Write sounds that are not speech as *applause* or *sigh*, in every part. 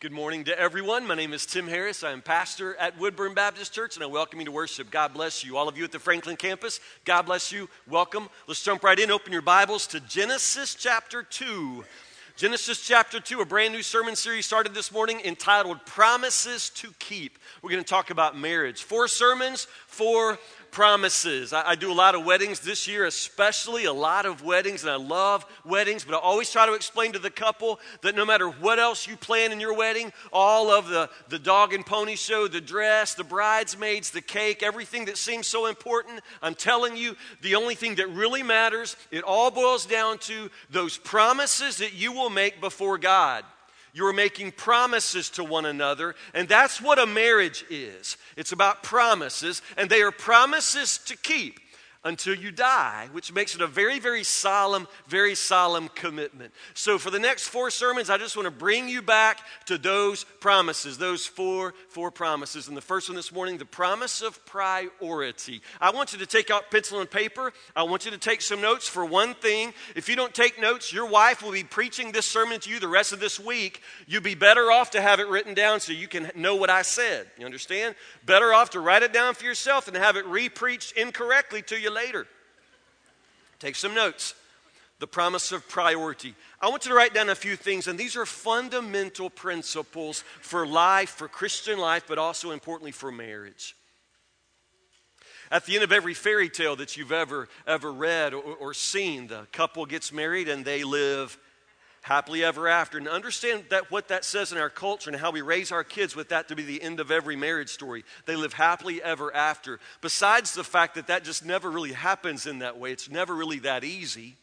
Good morning to everyone. My name is Tim Harris. I'm pastor at Woodburn Baptist Church, and I welcome you to worship. God bless you. All of you at the Franklin campus, God bless you. Welcome. Let's jump right in. Open your Bibles to Genesis chapter 2. Genesis chapter 2, a brand new sermon series started this morning entitled Promises to Keep. We're going to talk about marriage. Four sermons, four promises. I, I, do a lot of weddings this year, especially a lot of weddings, and I love weddings, but I always try to explain to the couple that no matter what else you plan in your wedding, all of the, the dog and pony show, the dress, the bridesmaids, the cake, everything that seems so important, I'm telling you, the only thing that really matters, it all boils down to those promises that you will make before God. You're making promises to one another, and that's what a marriage is. It's about promises, and they are promises to keep until you die, which makes it a very, very solemn, very solemn commitment. So, for the next four sermons, I just want to bring you back to those promises, those four, four promises. And the first one this morning, the promise of priority. I want you to take out pencil and paper. I want you to take some notes for one thing. If you don't take notes, your wife will be preaching this sermon to you the rest of this week. You'd be better off to have it written down so you can know what I said. You understand? Better off to write it down for yourself and have it repreached incorrectly to you later. Take some notes. The promise of priority. I want you to write down a few things, and these are fundamental principles for life, for Christian life, but also importantly for marriage. At the end of every fairy tale that you've ever ever read or, or seen, the couple gets married and they live happily ever after. And understand that what that says in our culture and how we raise our kids with that to be the end of every marriage story. They live happily ever after. Besides the fact that that just never really happens in that way, it's never really that easy.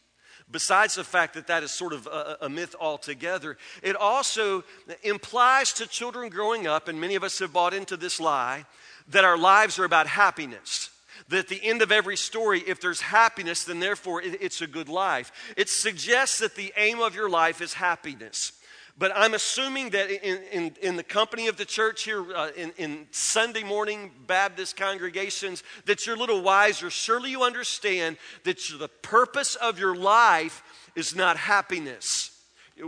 Besides the fact that that is sort of a, a myth altogether, it also implies to children growing up, and many of us have bought into this lie, that our lives are about happiness that at the end of every story, if there's happiness, then therefore it's a good life. It suggests that the aim of your life is happiness. But I'm assuming that in, in, in the company of the church here, uh, in, in Sunday morning Baptist congregations, that you're a little wiser. Surely you understand that the purpose of your life is not happiness.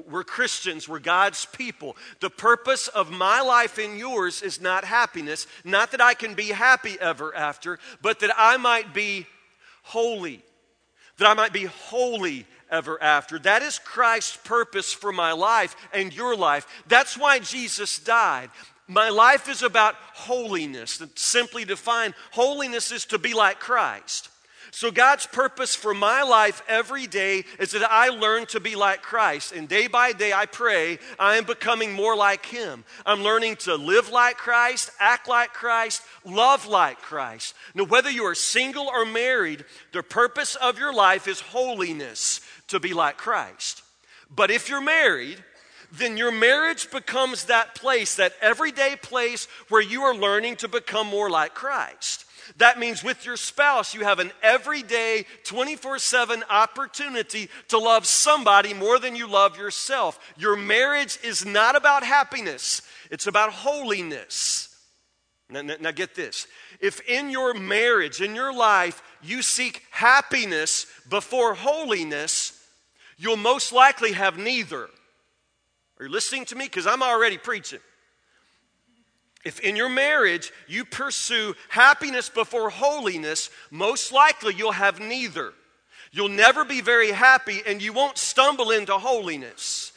We're Christians, we're God's people. The purpose of my life and yours is not happiness, not that I can be happy ever after, but that I might be holy, that I might be holy ever after. That is Christ's purpose for my life and your life. That's why Jesus died. My life is about holiness. Simply defined, holiness is to be like Christ. So, God's purpose for my life every day is that I learn to be like Christ. And day by day, I pray I am becoming more like Him. I'm learning to live like Christ, act like Christ, love like Christ. Now, whether you are single or married, the purpose of your life is holiness, to be like Christ. But if you're married, then your marriage becomes that place, that everyday place where you are learning to become more like Christ. That means with your spouse, you have an everyday, 24 7 opportunity to love somebody more than you love yourself. Your marriage is not about happiness, it's about holiness. Now, now, now, get this. If in your marriage, in your life, you seek happiness before holiness, you'll most likely have neither. Are you listening to me? Because I'm already preaching. If in your marriage you pursue happiness before holiness, most likely you'll have neither. You'll never be very happy and you won't stumble into holiness.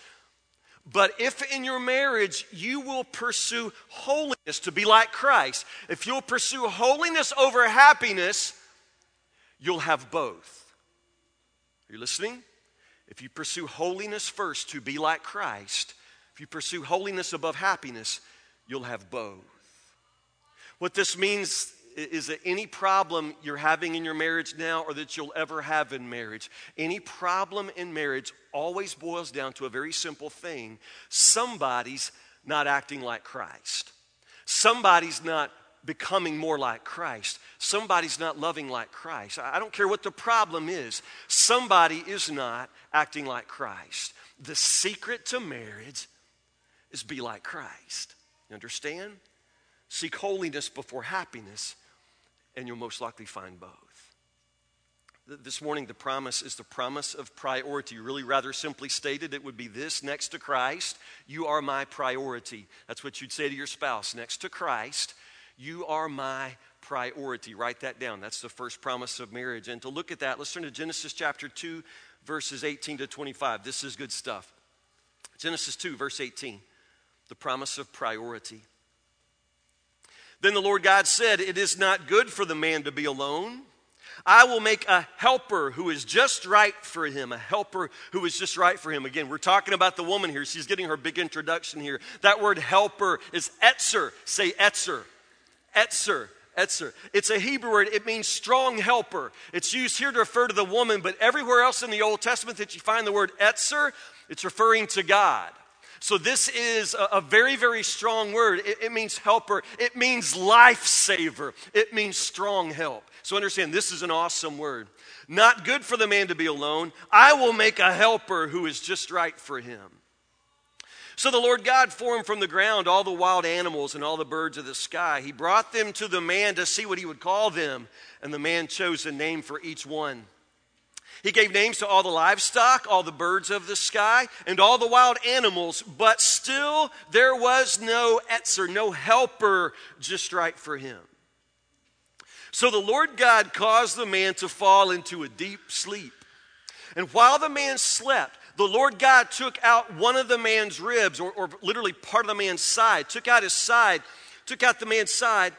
But if in your marriage you will pursue holiness to be like Christ, if you'll pursue holiness over happiness, you'll have both. Are you listening? If you pursue holiness first to be like Christ, if you pursue holiness above happiness, you'll have both. What this means is that any problem you're having in your marriage now or that you'll ever have in marriage, any problem in marriage always boils down to a very simple thing somebody's not acting like Christ. Somebody's not becoming more like Christ. Somebody's not loving like Christ. I don't care what the problem is, somebody is not acting like Christ. The secret to marriage is be like Christ. You understand? Seek holiness before happiness, and you'll most likely find both. This morning, the promise is the promise of priority. Really, rather simply stated, it would be this next to Christ, you are my priority. That's what you'd say to your spouse. Next to Christ, you are my priority. Write that down. That's the first promise of marriage. And to look at that, let's turn to Genesis chapter 2, verses 18 to 25. This is good stuff. Genesis 2, verse 18, the promise of priority. Then the Lord God said, It is not good for the man to be alone. I will make a helper who is just right for him, a helper who is just right for him. Again, we're talking about the woman here. She's getting her big introduction here. That word helper is etzer. Say etzer. Etzer. Etzer. It's a Hebrew word. It means strong helper. It's used here to refer to the woman, but everywhere else in the Old Testament that you find the word etzer, it's referring to God. So, this is a, a very, very strong word. It, it means helper, it means lifesaver, it means strong help. So, understand this is an awesome word. Not good for the man to be alone. I will make a helper who is just right for him. So the Lord God formed from the ground all the wild animals and all the birds of the sky. He brought them to the man to see what he would call them, and the man chose a name for each one. He gave names to all the livestock, all the birds of the sky, and all the wild animals, but still there was no etzer, no helper just right for him. So the Lord God caused the man to fall into a deep sleep. And while the man slept, the Lord God took out one of the man's ribs, or, or, literally part of the man's side, took out his side, took out the man's side,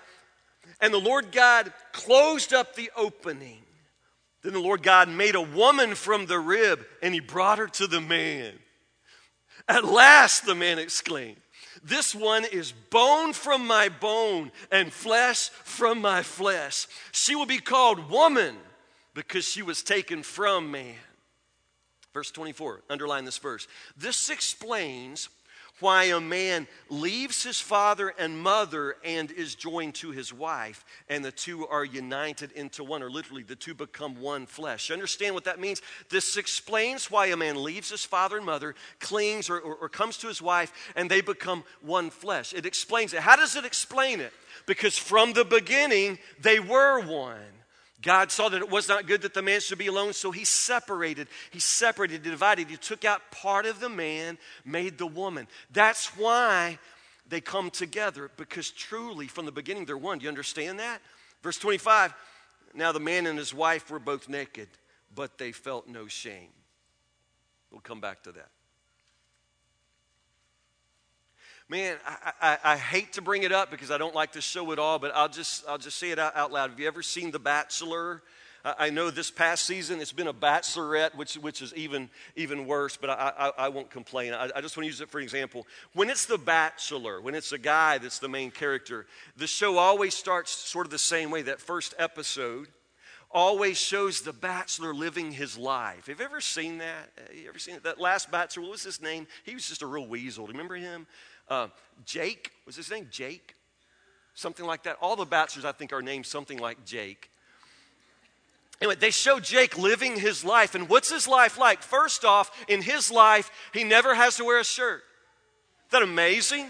and the Lord God closed up the opening. Then the Lord God made a woman from the rib and he brought her to the man. At last, the man exclaimed, This one is bone from my bone and flesh from my flesh. She will be called woman because she was taken from man. Verse 24, underline this verse. This explains why a man leaves his father and mother and is joined to his wife, and the two are united into one, or literally, the two become one flesh. You understand what that means? This explains why a man leaves his father and mother, clings or, or, or comes to his wife, and they become one flesh. It explains it. How does it explain it? Because from the beginning, they were one. God saw that it was not good that the man should be alone, so he separated. He separated, divided. He took out part of the man, made the woman. That's why they come together, because truly, from the beginning, they're one. Do you understand that? Verse 25 Now the man and his wife were both naked, but they felt no shame. We'll come back to that. Man, I, I, I, hate to bring it up because I don't like to show at all, but I'll just, I'll just say it out, out loud. Have you ever seen The Bachelor? I know this past season it's been a bachelorette, which, which is even, even worse, but I, I, I won't complain. I, I, just want to use it for an example. When it's the bachelor, when it's a guy that's the main character, the show always starts sort of the same way. That first episode always shows the bachelor living his life. Have you ever seen that? You ever seen it? That last bachelor, what was his name? He was just a real weasel. Remember him? Uh, Jake, was his name Jake? Something like that. All the bachelors, I think, are named something like Jake. Anyway, they show Jake living his life. And what's his life like? First off, in his life, he never has to wear a shirt. Is that amazing?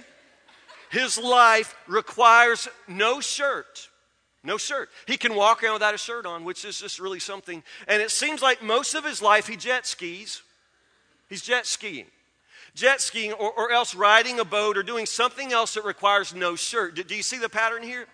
His life requires no shirt. No shirt. He can walk around without a shirt on, which is just really something. And it seems like most of his life he jet skis. He's jet skiing jet skiing, or, or else riding a boat or doing something else that requires no shirt. Do, do you see the pattern here?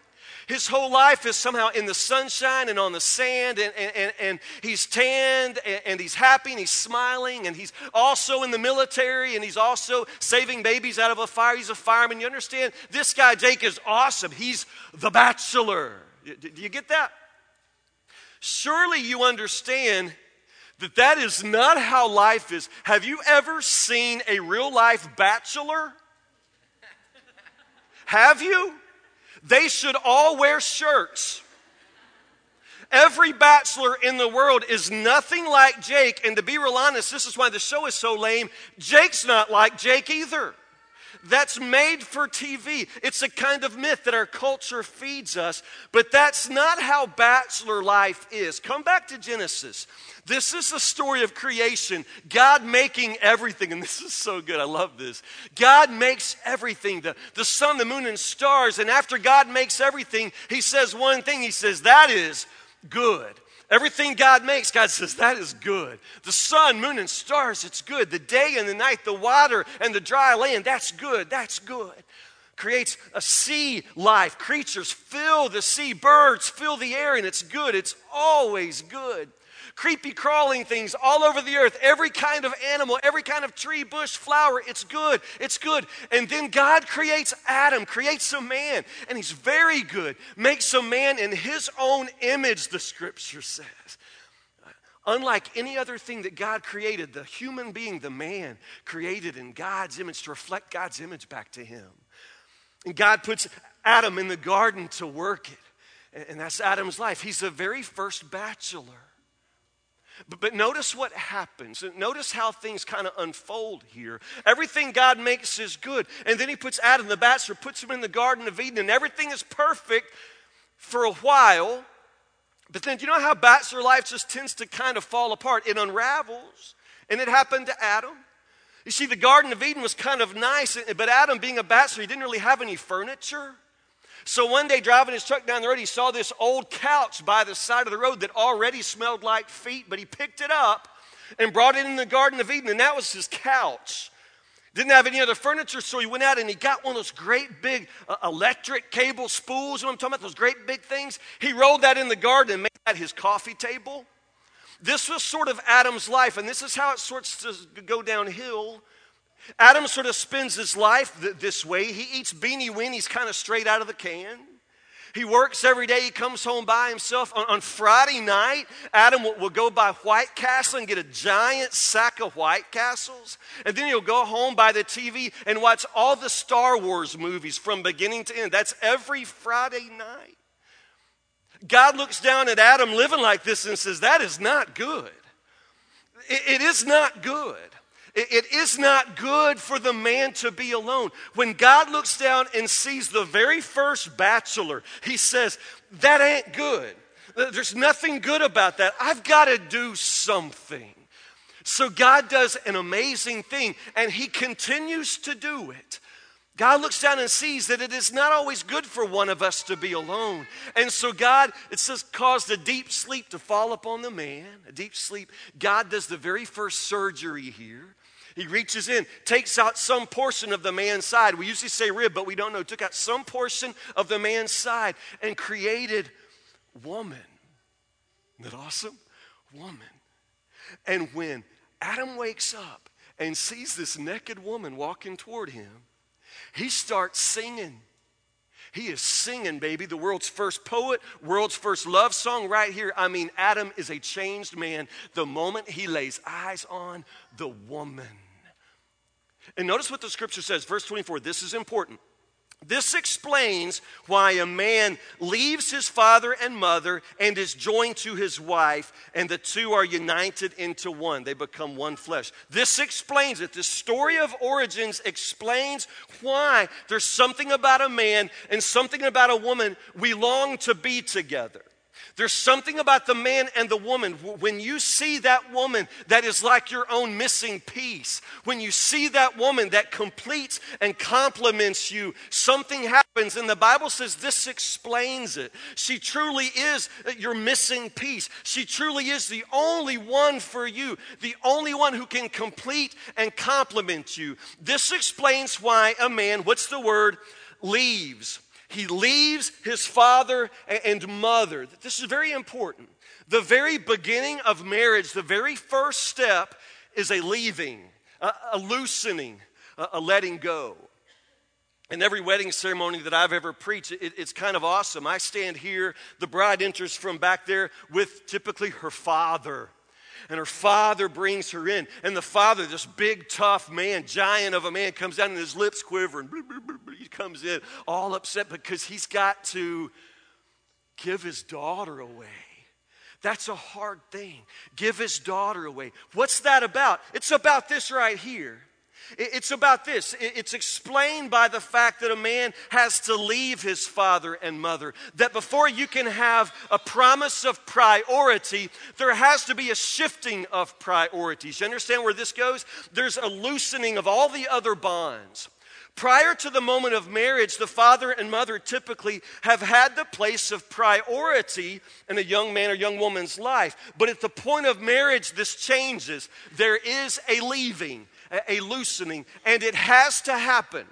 His whole life is somehow in the sunshine and on the sand, and, and, and he's tanned and, and, he's happy and he's smiling, and he's also in the military and he's also saving babies out of a fire. He's a fireman. You understand? This guy, Jake, is awesome. He's the bachelor. Do you get that? Surely you understand that that is not how life is. Have you ever seen a real life bachelor? Have you? They should all wear shirts. Every bachelor in the world is nothing like Jake, and to be real honest, this is why the show is so lame. Jake's not like Jake either. That's made for TV. It's a kind of myth that our culture feeds us, but that's not how bachelor life is. Come back to Genesis. This is the story of creation. God making everything, and *laughs* this is so good. I love this. God makes everything the, the sun, the moon, and stars. And after God makes everything, He says one thing He says, That is good. Everything God makes, God says, that is good. The sun, moon, and stars, it's good. The day and the night, the water and the dry land, that's good. That's good. Creates a sea life. Creatures fill the sea, birds fill the air, and it's good. It's always good creepy crawling things all over the earth, every kind of animal, every kind of tree, bush, flower. It's good. It's good. And then God creates Adam, creates a man, and he's very good. Makes a man in his own image, the scripture says. Unlike any other thing that God created, the human being, the man, created in God's image to reflect God's image back to him. And God puts Adam in the garden to work it. And that's Adam's life. He's the very first bachelor. But, but notice what happens. Notice how things kind of unfold here. Everything God makes is good. And then he puts Adam, the bachelor, puts him in the Garden of Eden, and everything is perfect for a while. But then, you know how bachelor life just tends to kind of fall apart? It unravels. And it happened to Adam. You see, the Garden of Eden was kind of nice, but Adam, being a bachelor, he didn't really have any furniture. So one day, driving his truck down the road, he saw this old couch by the side of the road that already smelled like feet, but he picked it up and brought it in the Garden of Eden, and that was his couch. Didn't have any other furniture, so he went out and he got one of those great big uh, electric cable spools. You know what I'm talking about? Those great big things. He rolled that in the garden and made that his coffee table. This was sort of Adam's life, and this is how it starts to go downhill Adam sort of spends his life th- this way. He eats beanie weenies kind of straight out of the can. He works every day. He comes home by himself. On, on Friday night, Adam will, will, go by White Castle and get a giant sack of White Castles. And then he'll go home by the TV and watch all the Star Wars movies from beginning to end. That's every Friday night. God looks down at Adam living like this and says, That is not good. it, it is not good. It is not good for the man to be alone. When God looks down and sees the very first bachelor, he says, That ain't good. There's nothing good about that. I've got to do something. So God does an amazing thing, and he continues to do it. God looks down and sees that it is not always good for one of us to be alone. And so God, it says, caused a deep sleep to fall upon the man, a deep sleep. God does the very first surgery here. He reaches in, takes out some portion of the man's side. We usually say rib, but we don't know. Took out some portion of the man's side and created woman. Isn't that awesome? Woman. And when Adam wakes up and sees this naked woman walking toward him, he starts singing. He is singing, baby, the world's first poet, world's first love song right here. I mean, Adam is a changed man the moment he lays eyes on the woman. And notice what the scripture says, verse 24. This is important. This explains why a man leaves his father and mother and is joined to his wife, and the two are united into one. They become one flesh. This explains it. The story of origins explains why there's something about a man and something about a woman we long to be together. There's something about the man and the woman. When you see that woman that is like your own missing piece, when you see that woman that completes and complements you, something happens. And the Bible says this explains it. She truly is uh, your missing piece. She truly is the only one for you, the only one who can complete and complement you. This explains why a man, what's the word, leaves he leaves his father and mother. This is very important. The very beginning of marriage, the very first step is a leaving, a, a loosening, a, a, letting go. In every wedding ceremony that I've ever preached, it, it's kind of awesome. I stand here, the bride enters from back there with typically her father and her father brings her in. And the father, this big, tough man, giant of a man, comes down and his lips quiver and he comes in all upset because he's got to give his daughter away. That's a hard thing. Give his daughter away. What's that about? It's about this right here. It's about this. It's explained by the fact that a man has to leave his father and mother. That before you can have a promise of priority, there has to be a shifting of priorities. You understand where this goes? There's a loosening of all the other bonds. Prior to the moment of marriage, the father and mother typically have had the place of priority in a young man or young woman's life. But at the point of marriage, this changes. There is a leaving, a loosening, and it has to happen.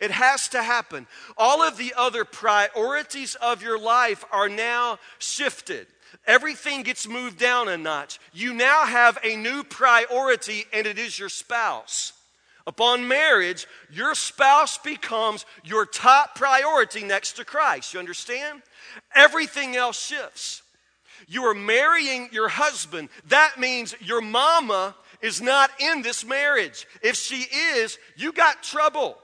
It has to happen. All of the other priorities of your life are now shifted. Everything gets moved down a notch. You now have a new priority, and it is your spouse. Upon marriage, your spouse becomes your top priority next to Christ. You understand? Everything else shifts. You are marrying your husband. That means your mama is not in this marriage. If she is, you got trouble.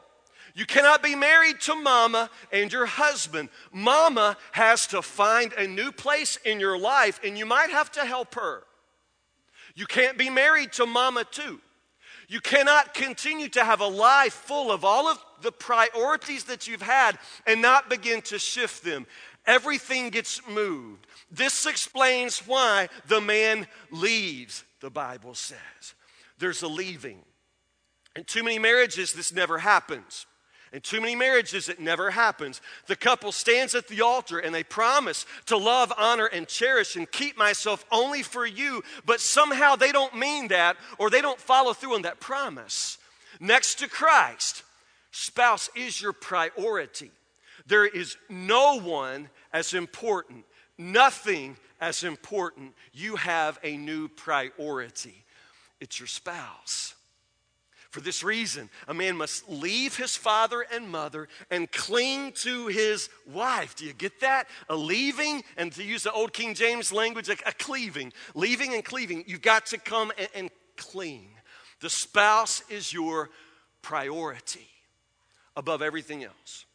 You cannot be married to mama and your husband. Mama has to find a new place in your life, and you might have to help her. You can't be married to mama, too. You cannot continue to have a life full of all of the priorities that you've had and not begin to shift them. Everything gets moved. This explains why the man leaves, the Bible says. There's a leaving. In too many marriages, this never happens. In too many marriages, it never happens. The couple stands at the altar and they promise to love, honor, and cherish and keep myself only for you, but somehow they don't mean that or they don't follow through on that promise. Next to Christ, spouse is your priority. There is no one as important, nothing as important. You have a new priority. It's your spouse. For this reason, a man must leave his father and mother and cling to his wife. Do you get that? A leaving, and to use the old King James language, a, a cleaving. Leaving and cleaving. You've got to come and, and cling. The spouse is your priority above everything else.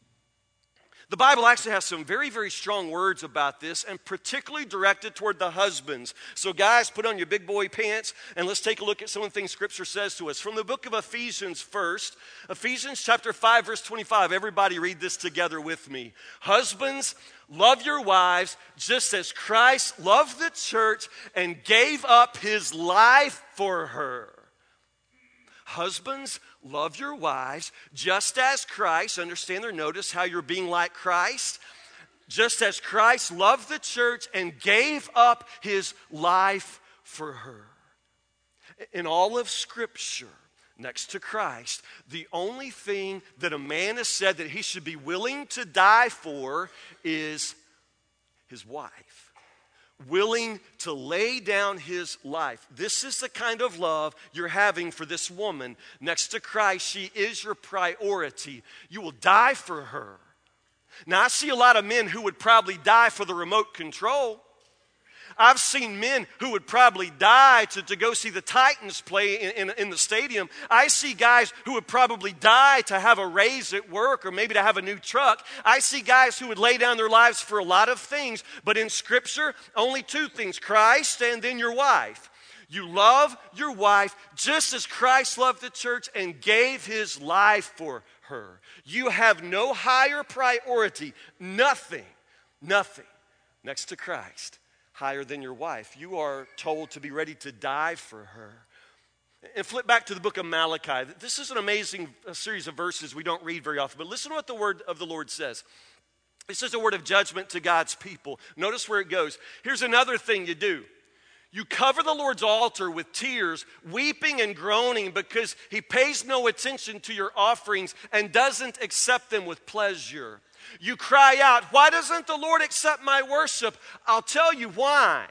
The Bible actually has some very, very strong words about this, and particularly directed toward the husbands. So, guys, put on your big boy pants and let's take a look at some of the things Scripture says to us. From the book of Ephesians, first, Ephesians chapter 5, verse 25. Everybody read this together with me. Husbands, love your wives just as Christ loved the church and gave up his life for her. Husbands, love your wives just as Christ, understand or notice how you're being like Christ, just as Christ loved the church and gave up his life for her. In all of Scripture, next to Christ, the only thing that a man has said that he should be willing to die for is his wife willing to lay down his life. This is the kind of love you're having for this woman. Next to Christ, she is your priority. You will die for her. Now, I see a lot of men who would probably die for the remote control. I've seen men who would probably die to, to go see the Titans play in, in, in, the stadium. I see guys who would probably die to have a raise at work or maybe to have a new truck. I see guys who would lay down their lives for a lot of things. But in Scripture, only two things Christ and then your wife. You love your wife just as Christ loved the church and gave his life for her. You have no higher priority, nothing, nothing next to Christ higher than your wife. You are told to be ready to die for her. And flip back to the book of Malachi. This is an amazing uh, series of verses we don't read very often, but listen to what the word of the Lord says. This is a word of judgment to God's people. Notice where it goes. Here's another thing you do you cover the Lord's altar with tears, weeping and groaning because he pays no attention to your offerings and doesn't accept them with pleasure. You cry out, Why doesn't the Lord accept my worship? I'll tell you why.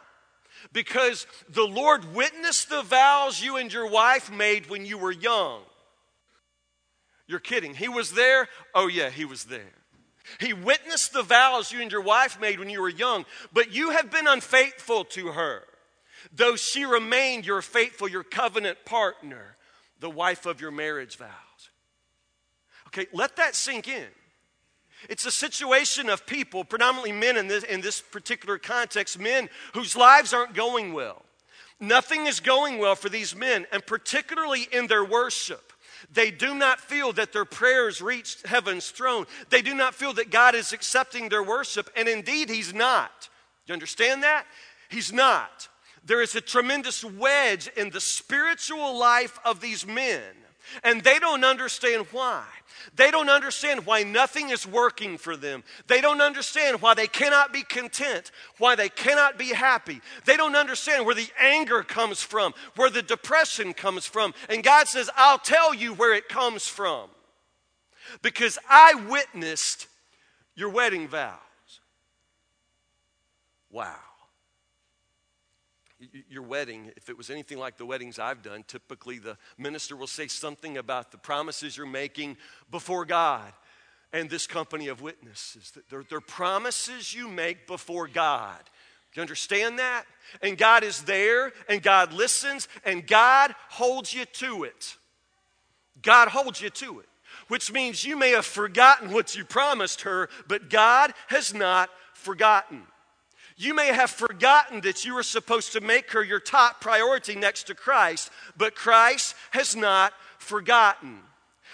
Because the Lord witnessed the vows you and your wife made when you were young. You're kidding. He was there? Oh, yeah, he was there. He witnessed the vows you and your wife made when you were young, but you have been unfaithful to her. Though she remained your faithful, your covenant partner, the wife of your marriage vows. Okay, let that sink in. It's a situation of people, predominantly men in this, in this particular context, men whose lives aren't going well. Nothing is going well for these men, and particularly in their worship. They do not feel that their prayers reached heaven's throne. They do not feel that God is accepting their worship, and indeed, He's not. Do you understand that? He's not. There is a tremendous wedge in the spiritual life of these men And they don't understand why. They don't understand why nothing is working for them. They don't understand why they cannot be content, why they cannot be happy. They don't understand where the anger comes from, where the depression comes from. And God says, I'll tell you where it comes from. Because I witnessed your wedding vows. Wow your wedding, if it was anything like the weddings I've done, typically the minister will say something about the promises you're making before God and this company of witnesses. They're, they're promises you make before God. Do you understand that? And God is there, and God listens, and God holds you to it. God holds you to it, which means you may have forgotten what you promised her, but God has not forgotten. You may have forgotten that you were supposed to make her your top priority next to Christ, but Christ has not forgotten.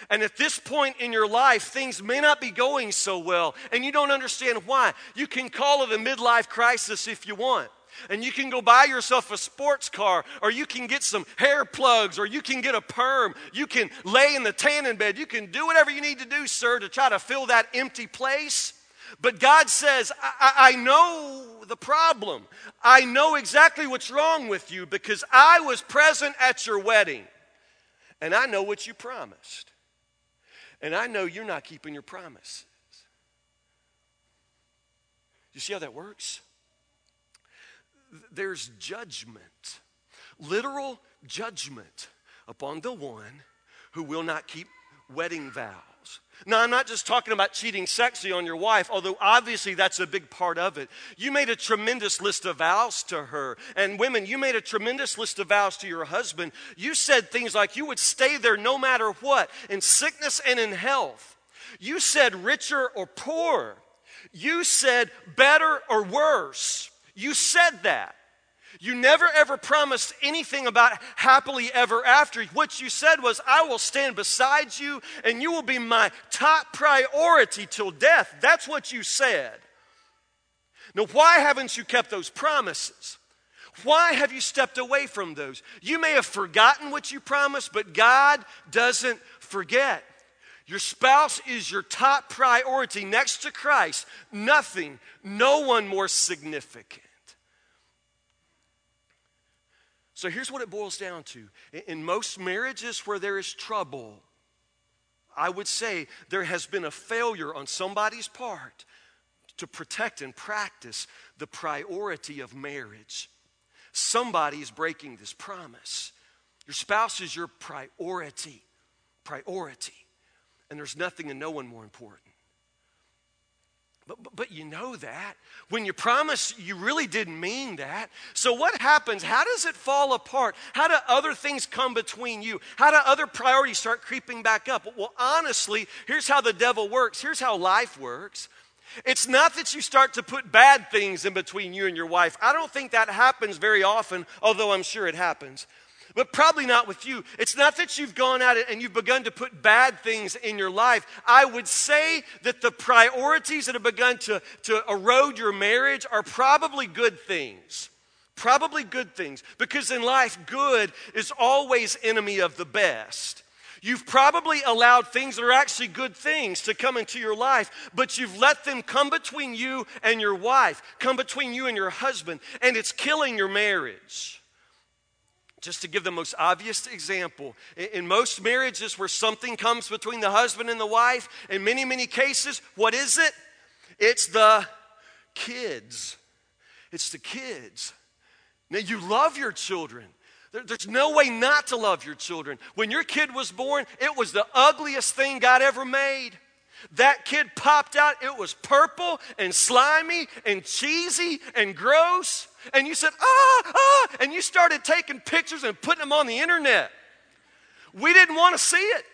And at this point in your life, things may not be going so well, and you don't understand why. You can call it a midlife crisis if you want. And you can go buy yourself a sports car, or you can get some hair plugs, or you can get a perm. You can lay in the tanning bed. You can do whatever you need to do, sir, to try to fill that empty place. But God says, I, I, know the problem. I know exactly what's wrong with you because I was present at your wedding. And I know what you promised. And I know you're not keeping your promises. You see how that works? There's judgment, literal judgment upon the one who will not keep wedding vows. Now, I'm not just talking about cheating sexy on your wife, although obviously that's a big part of it. You made a tremendous list of vows to her. And women, you made a tremendous list of vows to your husband. You said things like you would stay there no matter what, in sickness and in health. You said richer or poor. You said better or worse. You said that. You never ever promised anything about happily ever after. What you said was, I will stand beside you and you will be my top priority till death. That's what you said. Now, why haven't you kept those promises? Why have you stepped away from those? You may have forgotten what you promised, but God doesn't forget. Your spouse is your top priority next to Christ. Nothing, no one more significant. So here's what it boils down to. In most marriages where there is trouble, I would say there has been a failure on somebody's part to protect and practice the priority of marriage. Somebody is breaking this promise. Your spouse is your priority. Priority. And there's nothing and no one more important. But, but, you know that. When you promise, you really didn't mean that. So, what happens? How does it fall apart? How do other things come between you? How do other priorities start creeping back up? Well, honestly, here's how the devil works. Here's how life works. It's not that you start to put bad things in between you and your wife. I don't think that happens very often, although I'm sure it happens but probably not with you. It's not that you've gone at it and you've begun to put bad things in your life. I would say that the priorities that have begun to, to erode your marriage are probably good things. Probably good things. Because in life, good is always enemy of the best. You've probably allowed things that are actually good things to come into your life, but you've let them come between you and your wife, come between you and your husband, and it's killing your marriage. Just to give the most obvious example, in most marriages where something comes between the husband and the wife, in many, many cases, what is it? It's the kids. It's the kids. Now, you love your children. There's no way not to love your children. When your kid was born, it was the ugliest thing God ever made. That kid popped out, it was purple and slimy and cheesy and gross. And you said, ah, ah, and you started taking pictures and putting them on the internet. We didn't want to see it.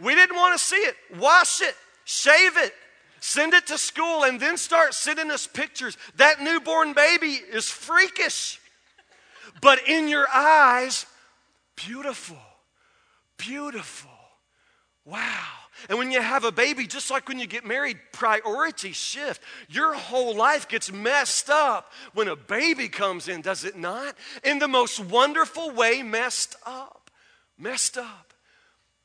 We didn't want to see it. Wash it, shave it, send it to school, and then start sending us pictures. That newborn baby is freakish, but in your eyes, beautiful, beautiful. Wow. And when you have a baby, just like when you get married, priorities shift. Your whole life gets messed up when a baby comes in, does it not? In the most wonderful way, messed up. Messed up.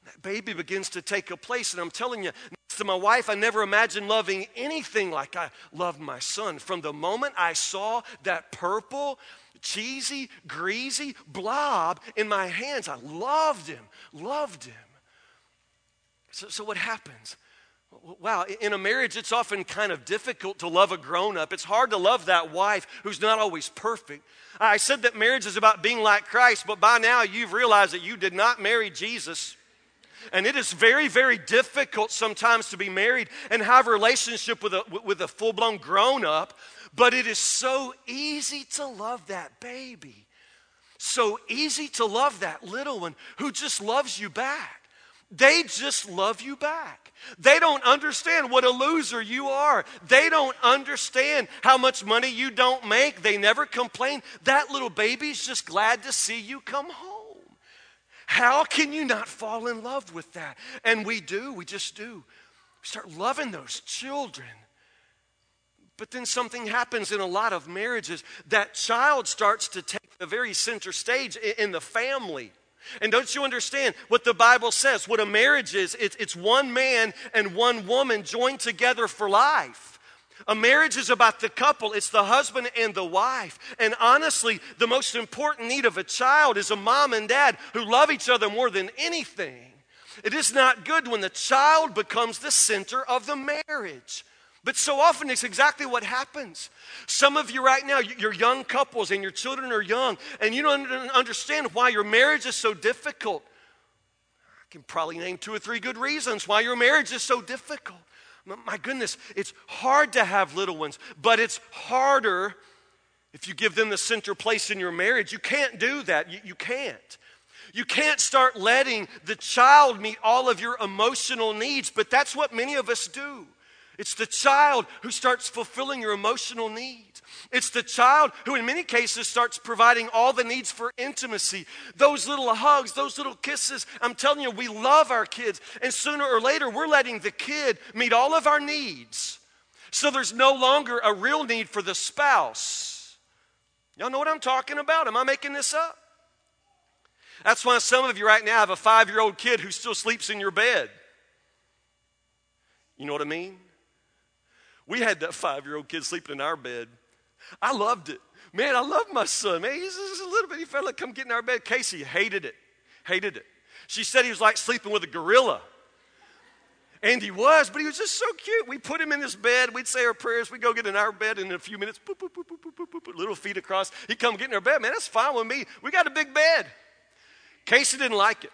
that baby begins to take a place. And I'm telling you, to my wife, I never imagined loving anything like I loved my son. From the moment I saw that purple, cheesy, greasy blob in my hands, I loved him, loved him. So, so what happens? Wow, in a marriage, it's often kind of difficult to love a grown up. It's hard to love that wife who's not always perfect. I said that marriage is about being like Christ, but by now you've realized that you did not marry Jesus. And it is very, very difficult sometimes to be married and have a relationship with a, with a full blown grown up, but it is so easy to love that baby. So easy to love that little one who just loves you back. They just love you back. They don't understand what a loser you are. They don't understand how much money you don't make. They never complain. That little baby's just glad to see you come home. How can you not fall in love with that? And we do, we just do. We start loving those children. But then something happens in a lot of marriages. That child starts to take the very center stage in the family. And don't you understand what the Bible says? What a marriage is it's, one man and one woman joined together for life. A marriage is about the couple, it's the husband and the wife. And honestly, the most important need of a child is a mom and dad who love each other more than anything. It is not good when the child becomes the center of the marriage. But so often it's exactly what happens. Some of you right now, you're young couples and your children are young, and you don't understand why your marriage is so difficult. I can probably name two or three good reasons why your marriage is so difficult. My goodness, it's hard to have little ones, but it's harder if you give them the center place in your marriage. You can't do that. You, you can't. You can't start letting the child meet all of your emotional needs, but that's what many of us do. It's the child who starts fulfilling your emotional needs. It's the child who, in many cases, starts providing all the needs for intimacy. Those little hugs, those little kisses. I'm telling you, we love our kids. And sooner or later, we're letting the kid meet all of our needs. So there's no longer a real need for the spouse. Y'all know what I'm talking about? Am I making this up? That's why some of you right now have a five year old kid who still sleeps in your bed. You know what I mean? We had that five year old kid sleeping in our bed. I loved it. Man, I love my son. Man, he's just a little bitty fella. Come get in our bed. Casey hated it. Hated it. She said he was like sleeping with a gorilla. And he was, but he was just so cute. We put him in this bed. We'd say our prayers. We'd go get in our bed, and in a few minutes, boop, boop, boop, little feet across. He'd come get in our bed. Man, that's fine with me. We got a big bed. Casey didn't like it.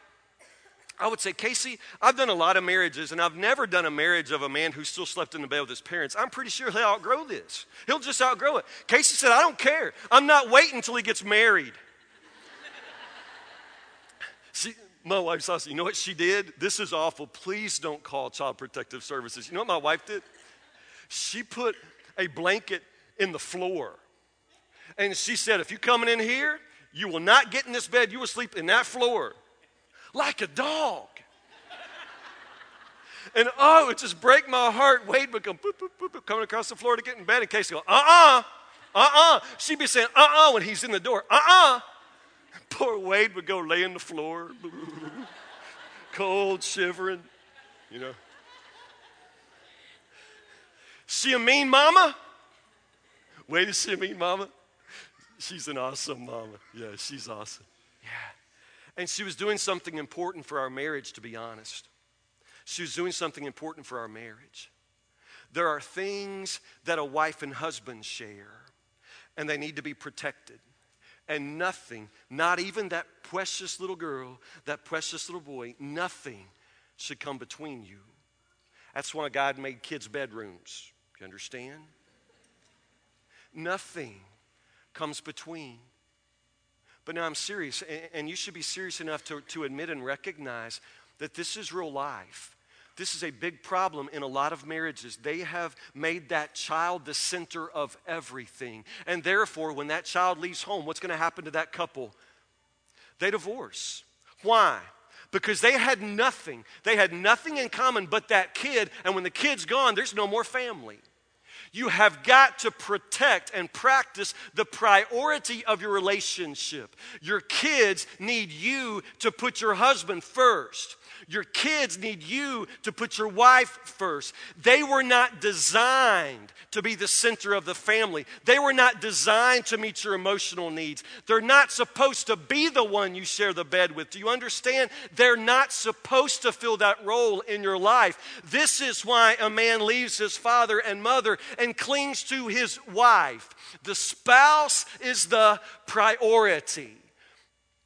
I would say, Casey, I've done a lot of marriages, and I've never done a marriage of a man who still slept in the bed with his parents. I'm pretty sure he'll outgrow this. He'll just outgrow it. Casey said, I don't care. I'm not waiting until he gets married. *laughs* See, my wife saw, you know what she did? This is awful. Please don't call Child Protective Services. You know what my wife did? She put a blanket in the floor. And she said, if you're coming in here, you will not get in this bed. You will sleep in that floor like a dog. And oh, it just break my heart. Wade would come boop, boop, boop, boop, coming across the floor to get in bed in case he go, uh-uh, uh-uh. She'd be saying, uh-uh, when he's in the door, uh-uh. Poor Wade would go lay on the floor, *laughs* cold, shivering, you know. She a mean mama? Wade is she a mean mama? She's an awesome mama. Yeah, she's awesome. Yeah. And she was doing something important for our marriage, to be honest. She was doing something important for our marriage. There are things that a wife and husband share, and they need to be protected. And nothing, not even that precious little girl, that precious little boy, nothing should come between you. That's why God made kids' bedrooms. You understand? Nothing comes between. But now I'm serious, and you should be serious enough to, to admit and recognize that this is real life. This is a big problem in a lot of marriages. They have made that child the center of everything. And therefore, when that child leaves home, what's going to happen to that couple? They divorce. Why? Because they had nothing. They had nothing in common but that kid, and when the kid's gone, there's no more family. You have got to protect and practice the priority of your relationship. Your kids need you to put your husband first. Your kids need you to put your wife first. They were not designed to be the center of the family. They were not designed to meet your emotional needs. They're not supposed to be the one you share the bed with. Do you understand? They're not supposed to fill that role in your life. This is why a man leaves his father and mother and clings to his wife. The spouse is the priority.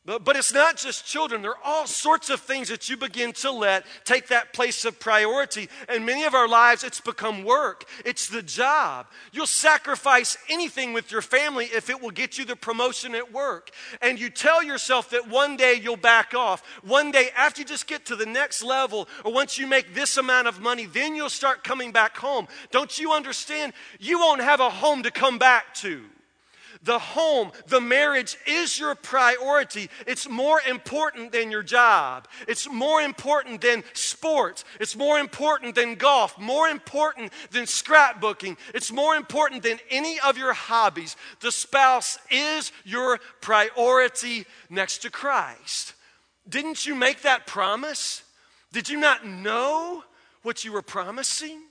But, but it's not just children. There are all sorts of things that you begin to let take that place of priority. And many of our lives, it's become work, it's the job. You'll sacrifice anything with your family if it will get you the promotion at work. And you tell yourself that one day you'll back off. One day, after you just get to the next level, or once you make this amount of money, then you'll start coming back home. Don't you understand? You won't have a home to come back to. The home, the marriage is your priority. It's more important than your job. It's more important than sports. It's more important than golf. More important than scrapbooking. It's more important than any of your hobbies. The spouse is your priority next to Christ. Didn't you make that promise? Did you not know what you were promising?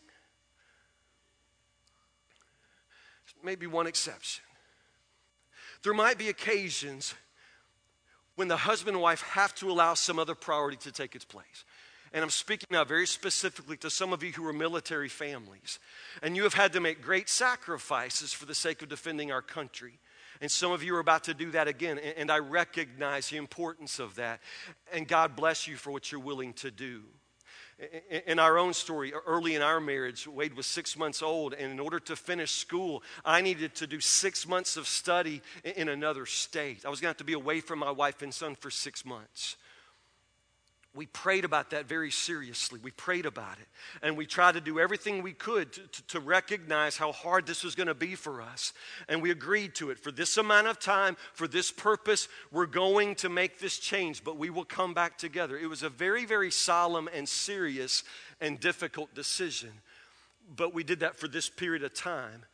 Maybe one exception. There might be occasions when the husband and wife have to allow some other priority to take its place. And I'm speaking now very specifically to some of you who are military families. And you have had to make great sacrifices for the sake of defending our country. And some of you are about to do that again. And I recognize the importance of that. And God bless you for what you're willing to do. In our own story, early in our marriage, Wade was six months old, and in order to finish school, I needed to do six months of study in another state. I was going to have to be away from my wife and son for six months we prayed about that very seriously. We prayed about it. And we tried to do everything we could to, to, to recognize how hard this was going to be for us. And we agreed to it. For this amount of time, for this purpose, we're going to make this change, but we will come back together. It was a very, very solemn and serious and difficult decision. But we did that for this period of time.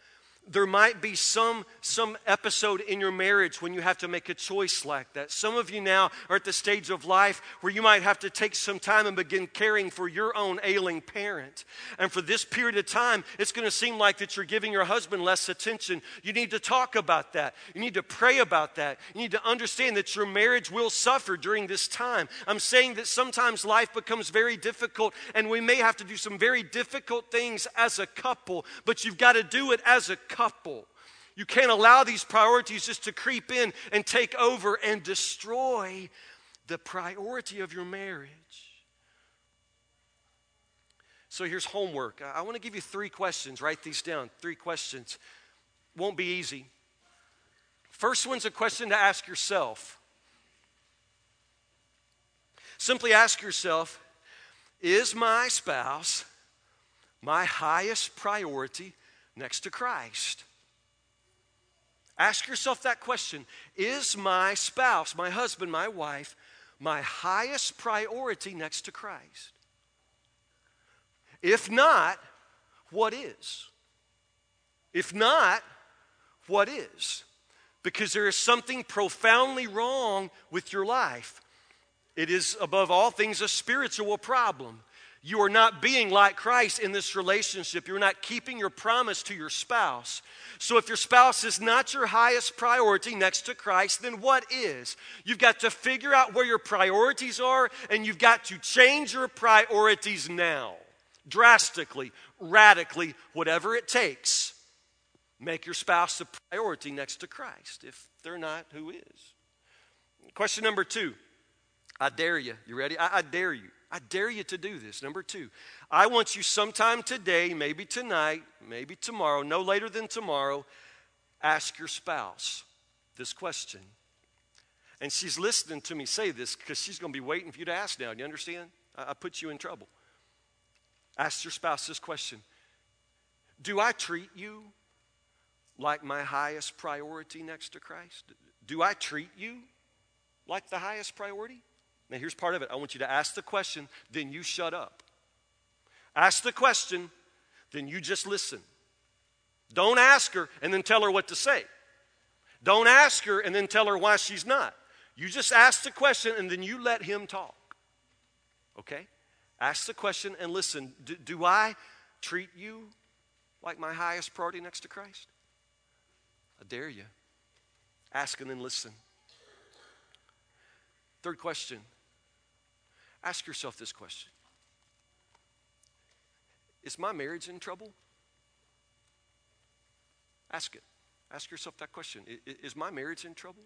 There might be some, some episode in your marriage when you have to make a choice like that. Some of you now are at the stage of life where you might have to take some time and begin caring for your own ailing parent. And for this period of time, it's going to seem like that you're giving your husband less attention. You need to talk about that. You need to pray about that. You need to understand that your marriage will suffer during this time. I'm saying that sometimes life becomes very difficult and we may have to do some very difficult things as a couple, but you've got to do it as a couple. You can't allow these priorities just to creep in and take over and destroy the priority of your marriage. So here's homework. I want to give you three questions. Write these down. Three questions. Won't be easy. First one's a question to ask yourself. Simply ask yourself Is my spouse my highest priority next to Christ? Ask yourself that question Is my spouse, my husband, my wife, my highest priority next to Christ? If not, what is? If not, what is? Because there is something profoundly wrong with your life. It is, above all things, a spiritual problem. You are not being like Christ in this relationship. You're not keeping your promise to your spouse. So, if your spouse is not your highest priority next to Christ, then what is? You've got to figure out where your priorities are, and you've got to change your priorities now. Drastically, radically, whatever it takes. Make your spouse a priority next to Christ. If they're not, who is? Question number two I dare you. You ready? I, I dare you. I dare you to do this. Number two, I want you sometime today, maybe tonight, maybe tomorrow, no later than tomorrow, ask your spouse this question. And she's listening to me say this because she's going to be waiting for you to ask now. Do you understand? I, I put you in trouble. Ask your spouse this question Do I treat you like my highest priority next to Christ? Do I treat you like the highest priority? Now, here's part of it. I want you to ask the question, then you shut up. Ask the question, then you just listen. Don't ask her and then tell her what to say. Don't ask her and then tell her why she's not. You just ask the question and then you let him talk. Okay? Ask the question and listen. Do, do I treat you like my highest priority next to Christ? I dare you. Ask and then listen. Third question ask yourself this question Is my marriage in trouble? Ask it. Ask yourself that question Is my marriage in trouble?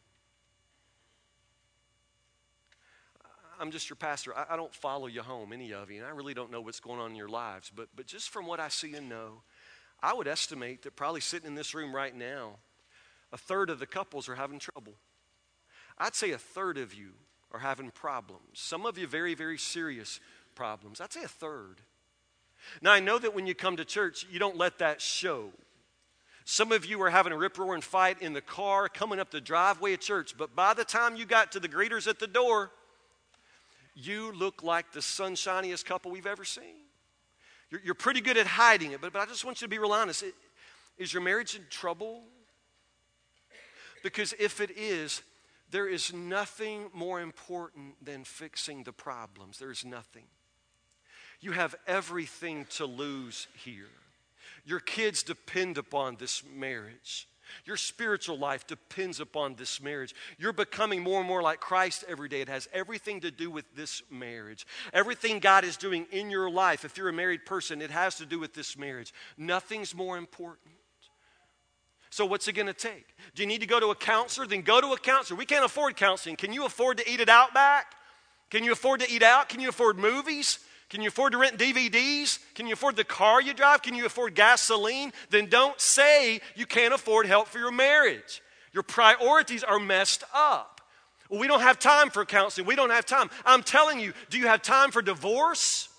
I'm just your pastor. I, don't follow you home, any of you, and I really don't know what's going on in your lives. But, but just from what I see and know, I would estimate that probably sitting in this room right now, a third of the couples are having trouble. I'd say a third of you are having problems. Some of you, very, very serious problems. I'd say a third. Now, I know that when you come to church, you don't let that show. Some of you are having a rip roaring fight in the car coming up the driveway of church, but by the time you got to the greeters at the door, you look like the sunshiniest couple we've ever seen. You're, you're pretty good at hiding it, but, but I just want you to be real honest. Is your marriage in trouble? Because if it is, there is nothing more important than fixing the problems. There is nothing. You have everything to lose here. Your kids depend upon this marriage. Your spiritual life depends upon this marriage. You're becoming more and more like Christ every day. It has everything to do with this marriage. Everything God is doing in your life, if you're a married person, it has to do with this marriage. Nothing's more important. So, what's it going to take? Do you need to go to a counselor? Then go to a counselor. We can't afford counseling. Can you afford to eat it out back? Can you afford to eat out? Can you afford movies? Can you afford to rent DVDs? Can you afford the car you drive? Can you afford gasoline? Then don't say you can't afford help for your marriage. Your priorities are messed up. Well, we don't have time for counseling. We don't have time. I'm telling you, do you have time for divorce?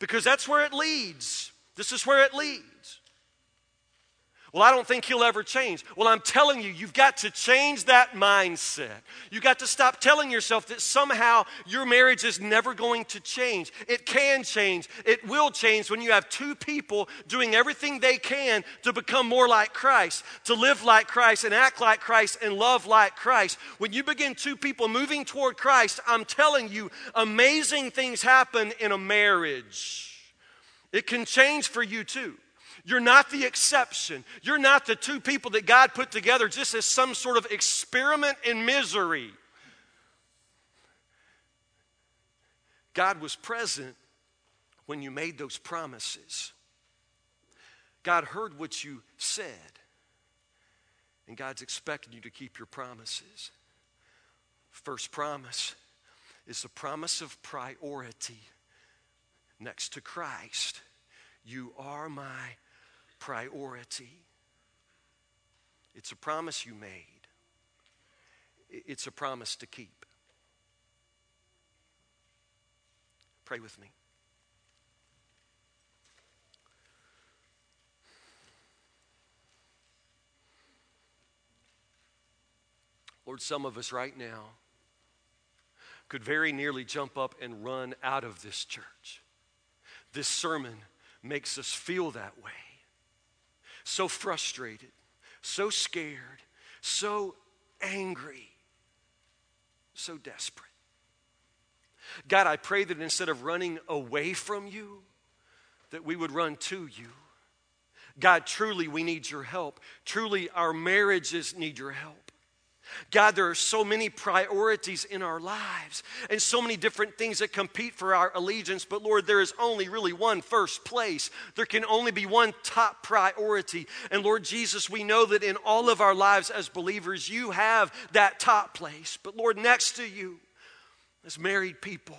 Because that's where it leads. This is where it leads. Well, I don't think he'll ever change. Well, I'm telling you, you've got to change that mindset. You've got to stop telling yourself that somehow your marriage is never going to change. It can change. It will change when you have two people doing everything they can to become more like Christ, to live like Christ and act like Christ and love like Christ. When you begin two people moving toward Christ, I'm telling you, amazing things happen in a marriage. It can change for you too. You're not the exception. You're not the two people that God put together just as some sort of experiment in misery. God was present when you made those promises. God heard what you said, and God's expecting you to keep your promises. First promise is the promise of priority next to Christ. You are my priority. It's a promise you made, it's a promise to keep. Pray with me. Lord, some of us right now could very nearly jump up and run out of this church. This sermon makes us feel that way so frustrated, so scared, so angry, so desperate. God, I pray that instead of running away from you, that we would run to you. God, truly we need your help. Truly our marriages need your help. God, there are so many priorities in our lives and so many different things that compete for our allegiance. But Lord, there is only really one first place. There can only be one top priority. And Lord Jesus, we know that in all of our lives as believers, you have that top place. But Lord, next to you, as married people,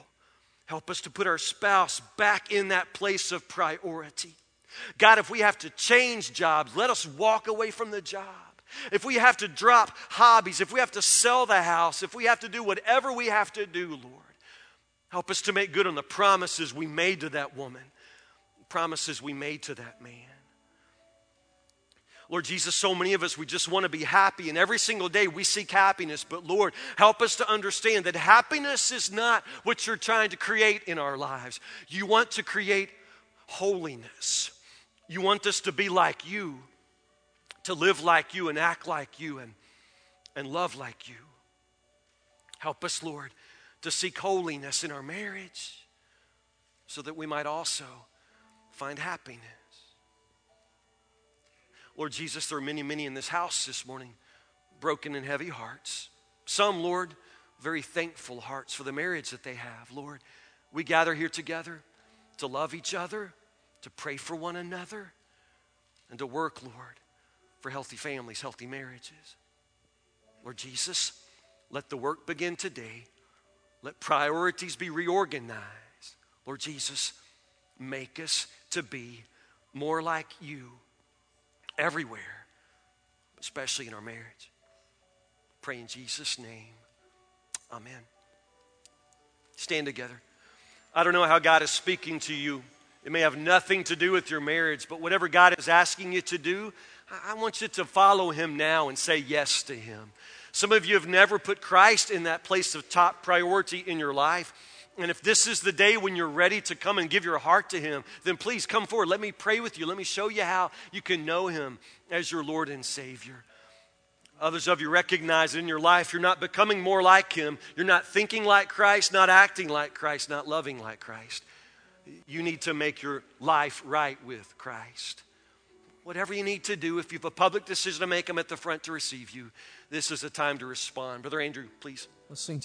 help us to put our spouse back in that place of priority. God, if we have to change jobs, let us walk away from the job if we have to drop hobbies, if we have to sell the house, if we have to do whatever we have to do, Lord, help us to make good on the promises we made to that woman, promises we made to that man. Lord Jesus, so many of us, we just want to be happy, and every single day we seek happiness. But Lord, help us to understand that happiness is not what you're trying to create in our lives. You want to create holiness, you want us to be like you. To live like you and act like you and, and love like you. Help us, Lord, to seek holiness in our marriage so that we might also find happiness. Lord Jesus, there are many, many in this house this morning, broken and heavy hearts. Some, Lord, very thankful hearts for the marriage that they have. Lord, we gather here together to love each other, to pray for one another, and to work, Lord, for healthy families, healthy marriages. Lord Jesus, let the work begin today. Let priorities be reorganized. Lord Jesus, make us to be more like you everywhere, especially in our marriage. Pray in Jesus' name. Amen. Stand together. I don't know how God is speaking to you. It may have nothing to do with your marriage, but whatever God is asking you to do, I want you to follow Him now and say yes to Him. Some of you have never put Christ in that place of top priority in your life. And if this is the day when you're ready to come and give your heart to Him, then please come forward. Let me pray with you. Let me show you how you can know Him as your Lord and Savior. Others of you recognize in your life you're not becoming more like Him. You're not thinking like Christ, not acting like Christ, not loving like Christ. You need to make your life right with Christ. Whatever you need to do, if you have a public decision to make, I'm at the front to receive you. This is a time to respond. Brother Andrew, please. Let's sing.